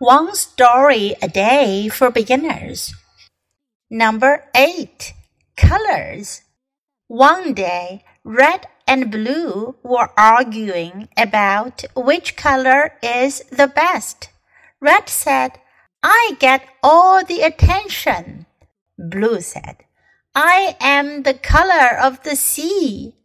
One story a day for beginners. Number 8. Colors. One day, red and blue were arguing about which color is the best. Red said, I get all the attention. Blue said, I am the color of the sea.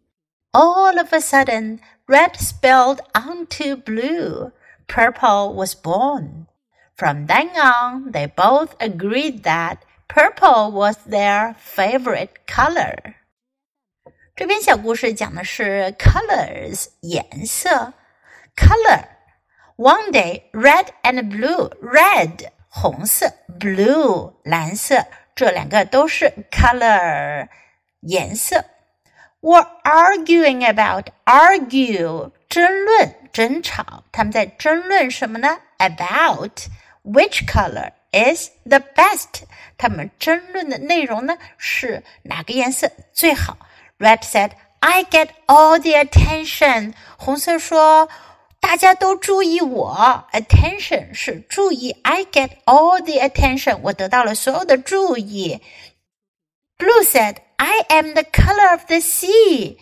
All of a sudden, red spilled onto blue. Purple was born. From then on, they both agreed that purple was their favorite color. 这篇小故事讲的是 colors 颜色，color。One day, red and blue, red 红色，blue 蓝色，这两个都是 color 颜色。Were arguing about argue 争论争吵，他们在争论什么呢？About which color is the best？他们争论的内容呢是哪个颜色最好？Red said, "I get all the attention." 红色说。大家都注意我，attention 是注意，I get all the attention，我得到了所有的注意。Blue said, "I am the color of the sea."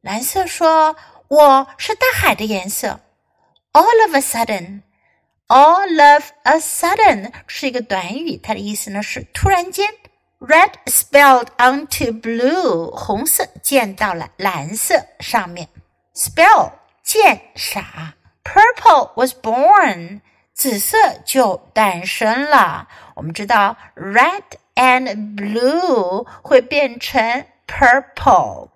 蓝色说，我是大海的颜色。All of a sudden, all of a sudden 是一个短语，它的意思呢是突然间。Red spilled onto blue，红色溅到了蓝色上面。Spell 溅洒。Purple was born，紫色就诞生了。我们知道，red and blue 会变成 purple。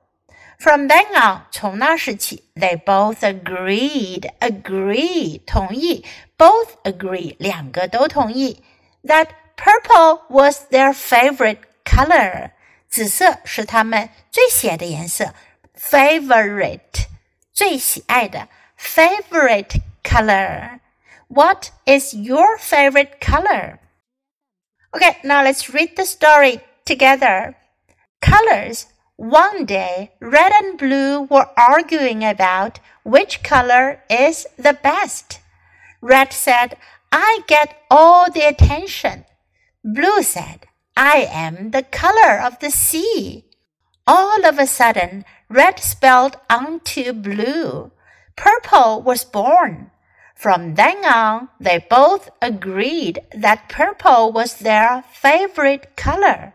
From then on，从那时起，they both agreed. Agree 同意，both agree 两个都同意 that purple was their favorite color. 紫色是他们最喜爱的颜色，favorite 最喜爱的。favorite color. What is your favorite color? Okay, now let's read the story together. Colors. one day, red and blue were arguing about which color is the best. Red said, I get all the attention. Blue said, I am the color of the sea. All of a sudden, red spelled onto blue. Purple was born. From then on, they both agreed that purple was their favorite color.